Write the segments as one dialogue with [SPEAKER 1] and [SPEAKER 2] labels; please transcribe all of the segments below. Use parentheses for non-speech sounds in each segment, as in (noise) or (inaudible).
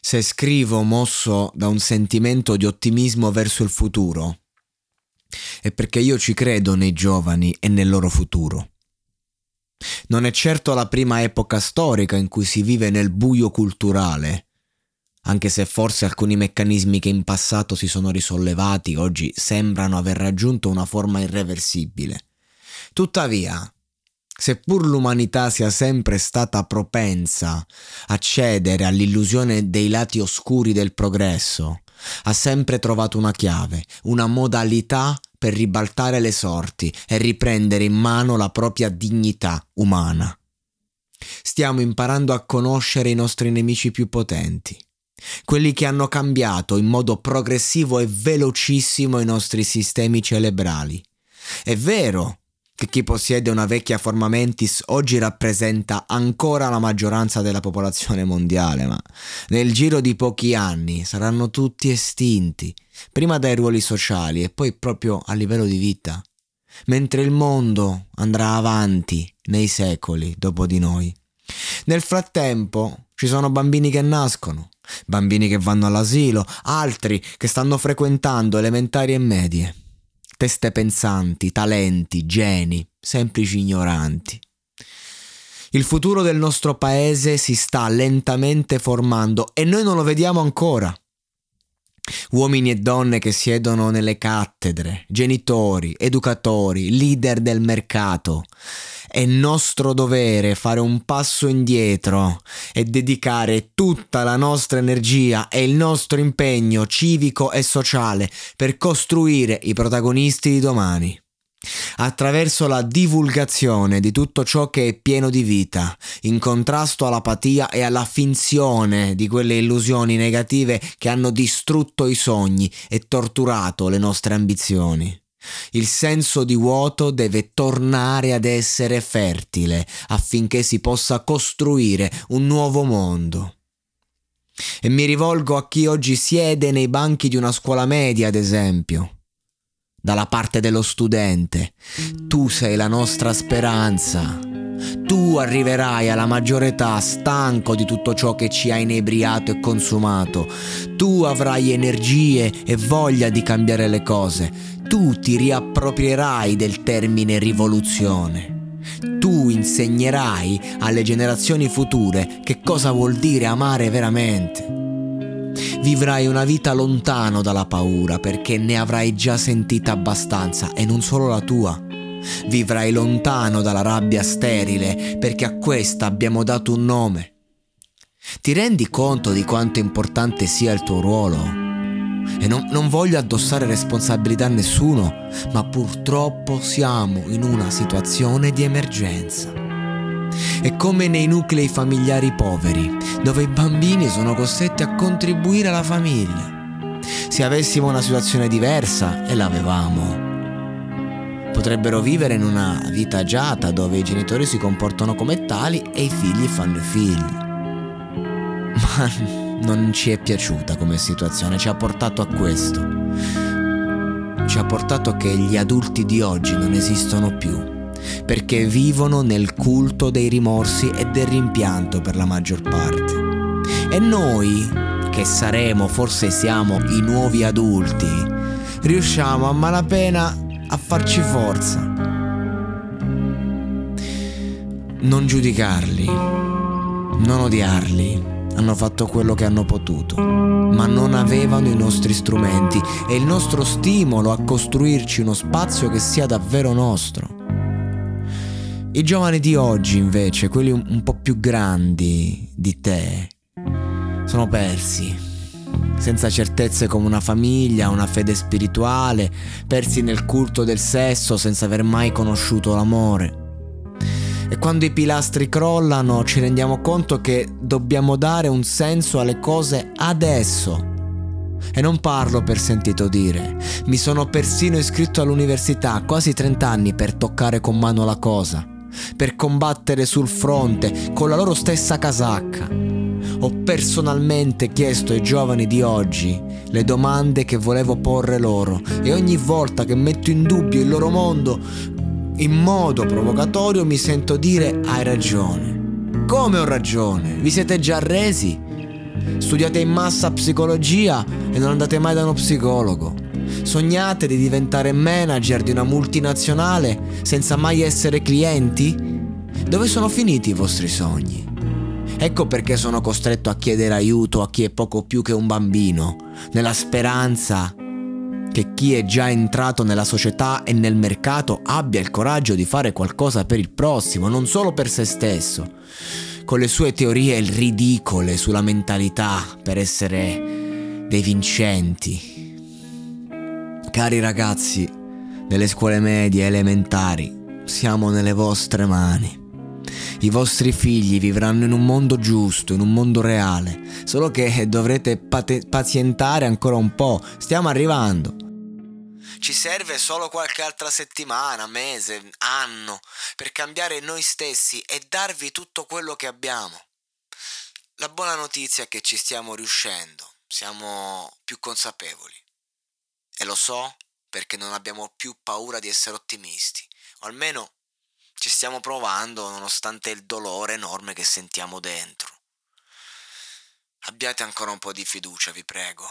[SPEAKER 1] Se scrivo mosso da un sentimento di ottimismo verso il futuro, è perché io ci credo nei giovani e nel loro futuro. Non è certo la prima epoca storica in cui si vive nel buio culturale, anche se forse alcuni meccanismi che in passato si sono risollevati oggi sembrano aver raggiunto una forma irreversibile. Tuttavia, seppur l'umanità sia sempre stata propensa a cedere all'illusione dei lati oscuri del progresso, ha sempre trovato una chiave, una modalità per ribaltare le sorti e riprendere in mano la propria dignità umana. Stiamo imparando a conoscere i nostri nemici più potenti, quelli che hanno cambiato in modo progressivo e velocissimo i nostri sistemi cerebrali. È vero che chi possiede una vecchia forma mentis oggi rappresenta ancora la maggioranza della popolazione mondiale, ma nel giro di pochi anni saranno tutti estinti, prima dai ruoli sociali e poi proprio a livello di vita, mentre il mondo andrà avanti nei secoli dopo di noi. Nel frattempo ci sono bambini che nascono, bambini che vanno all'asilo, altri che stanno frequentando elementari e medie teste pensanti, talenti, geni, semplici ignoranti. Il futuro del nostro paese si sta lentamente formando e noi non lo vediamo ancora. Uomini e donne che siedono nelle cattedre, genitori, educatori, leader del mercato. È nostro dovere fare un passo indietro e dedicare tutta la nostra energia e il nostro impegno civico e sociale per costruire i protagonisti di domani attraverso la divulgazione di tutto ciò che è pieno di vita, in contrasto all'apatia e alla finzione di quelle illusioni negative che hanno distrutto i sogni e torturato le nostre ambizioni. Il senso di vuoto deve tornare ad essere fertile affinché si possa costruire un nuovo mondo. E mi rivolgo a chi oggi siede nei banchi di una scuola media, ad esempio dalla parte dello studente. Tu sei la nostra speranza. Tu arriverai alla maggiore età stanco di tutto ciò che ci ha inebriato e consumato. Tu avrai energie e voglia di cambiare le cose. Tu ti riapproprierai del termine rivoluzione. Tu insegnerai alle generazioni future che cosa vuol dire amare veramente. Vivrai una vita lontano dalla paura perché ne avrai già sentita abbastanza e non solo la tua. Vivrai lontano dalla rabbia sterile perché a questa abbiamo dato un nome. Ti rendi conto di quanto importante sia il tuo ruolo? E non, non, voglio addossare responsabilità a nessuno, ma purtroppo siamo in una situazione di emergenza. È come nei nuclei familiari poveri, dove i bambini sono costretti a contribuire alla famiglia. Se avessimo una situazione diversa, e l'avevamo, potrebbero vivere in una vita agiata dove i genitori si comportano come tali e i figli fanno i figli. (laughs) Ma non ci è piaciuta come situazione, ci ha portato a questo. Ci ha portato che gli adulti di oggi non esistono più, perché vivono nel culto dei rimorsi e del rimpianto per la maggior parte. E noi, che saremo, forse siamo i nuovi adulti, riusciamo a malapena a farci forza. Non giudicarli, non odiarli, hanno fatto quello che hanno potuto, ma non avevano i nostri strumenti e il nostro stimolo a costruirci uno spazio che sia davvero nostro. I giovani di oggi, invece, quelli un, po' più grandi di te, sono persi, senza certezze come una famiglia, una fede spirituale, persi nel culto del sesso senza aver mai conosciuto l'amore. E quando i pilastri crollano ci rendiamo conto che dobbiamo dare un senso alle cose adesso. E non parlo per sentito dire. Mi sono persino iscritto all'università quasi 30 anni per toccare con mano la cosa, per combattere sul fronte con la loro stessa casacca. Ho personalmente chiesto ai giovani di oggi le domande che volevo porre loro e ogni volta che metto in dubbio il loro mondo in modo provocatorio mi sento dire hai ragione. Come ho ragione? Vi siete già resi? Studiate in massa psicologia e non andate mai da uno psicologo. Sognate di diventare manager di una multinazionale senza mai essere clienti? Dove sono finiti i vostri sogni? Ecco perché sono costretto a chiedere aiuto a chi è poco più che un bambino, nella speranza che chi è già entrato nella società e nel mercato abbia il coraggio di fare qualcosa per il prossimo, non solo per se stesso, con le sue teorie ridicole sulla mentalità per essere dei vincenti. Cari ragazzi delle scuole medie elementari, siamo nelle vostre mani. I vostri figli vivranno in un mondo giusto, in un mondo reale, solo che dovrete pazientare ancora un po', stiamo arrivando. Ci serve solo qualche altra settimana, mese, anno, per cambiare noi stessi e darvi tutto quello che abbiamo. La buona notizia è che ci stiamo riuscendo, siamo più consapevoli. E lo so perché non abbiamo più paura di essere ottimisti, o almeno ci stiamo provando nonostante il dolore enorme che sentiamo dentro. Abbiate ancora un po' di fiducia, vi prego.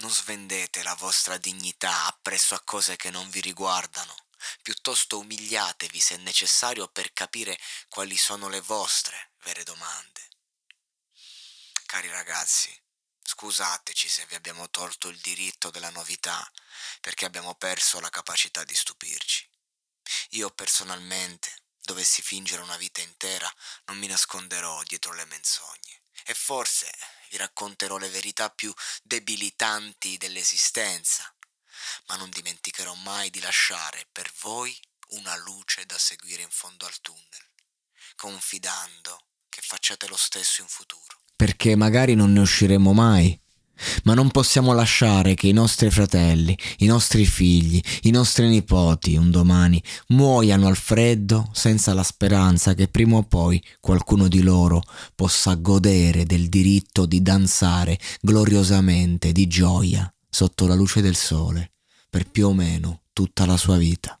[SPEAKER 1] Non svendete la vostra dignità appresso a cose che non vi riguardano. Piuttosto umiliatevi se necessario per capire quali sono le vostre vere domande. Cari ragazzi, scusateci se vi abbiamo tolto il diritto della novità, perché abbiamo perso la capacità di stupirci. Io personalmente, dovessi fingere una vita intera, non mi nasconderò dietro le menzogne. E forse vi racconterò le verità più debilitanti dell'esistenza, ma non dimenticherò mai di lasciare per voi una luce da seguire in fondo al tunnel, confidando che facciate lo stesso in futuro. Perché magari non ne usciremo mai ma non possiamo lasciare che i nostri fratelli, i nostri figli, i nostri nipoti un domani muoiano al freddo senza la speranza che prima o poi qualcuno di loro possa godere del diritto di danzare gloriosamente di gioia sotto la luce del sole per più o meno tutta la sua vita.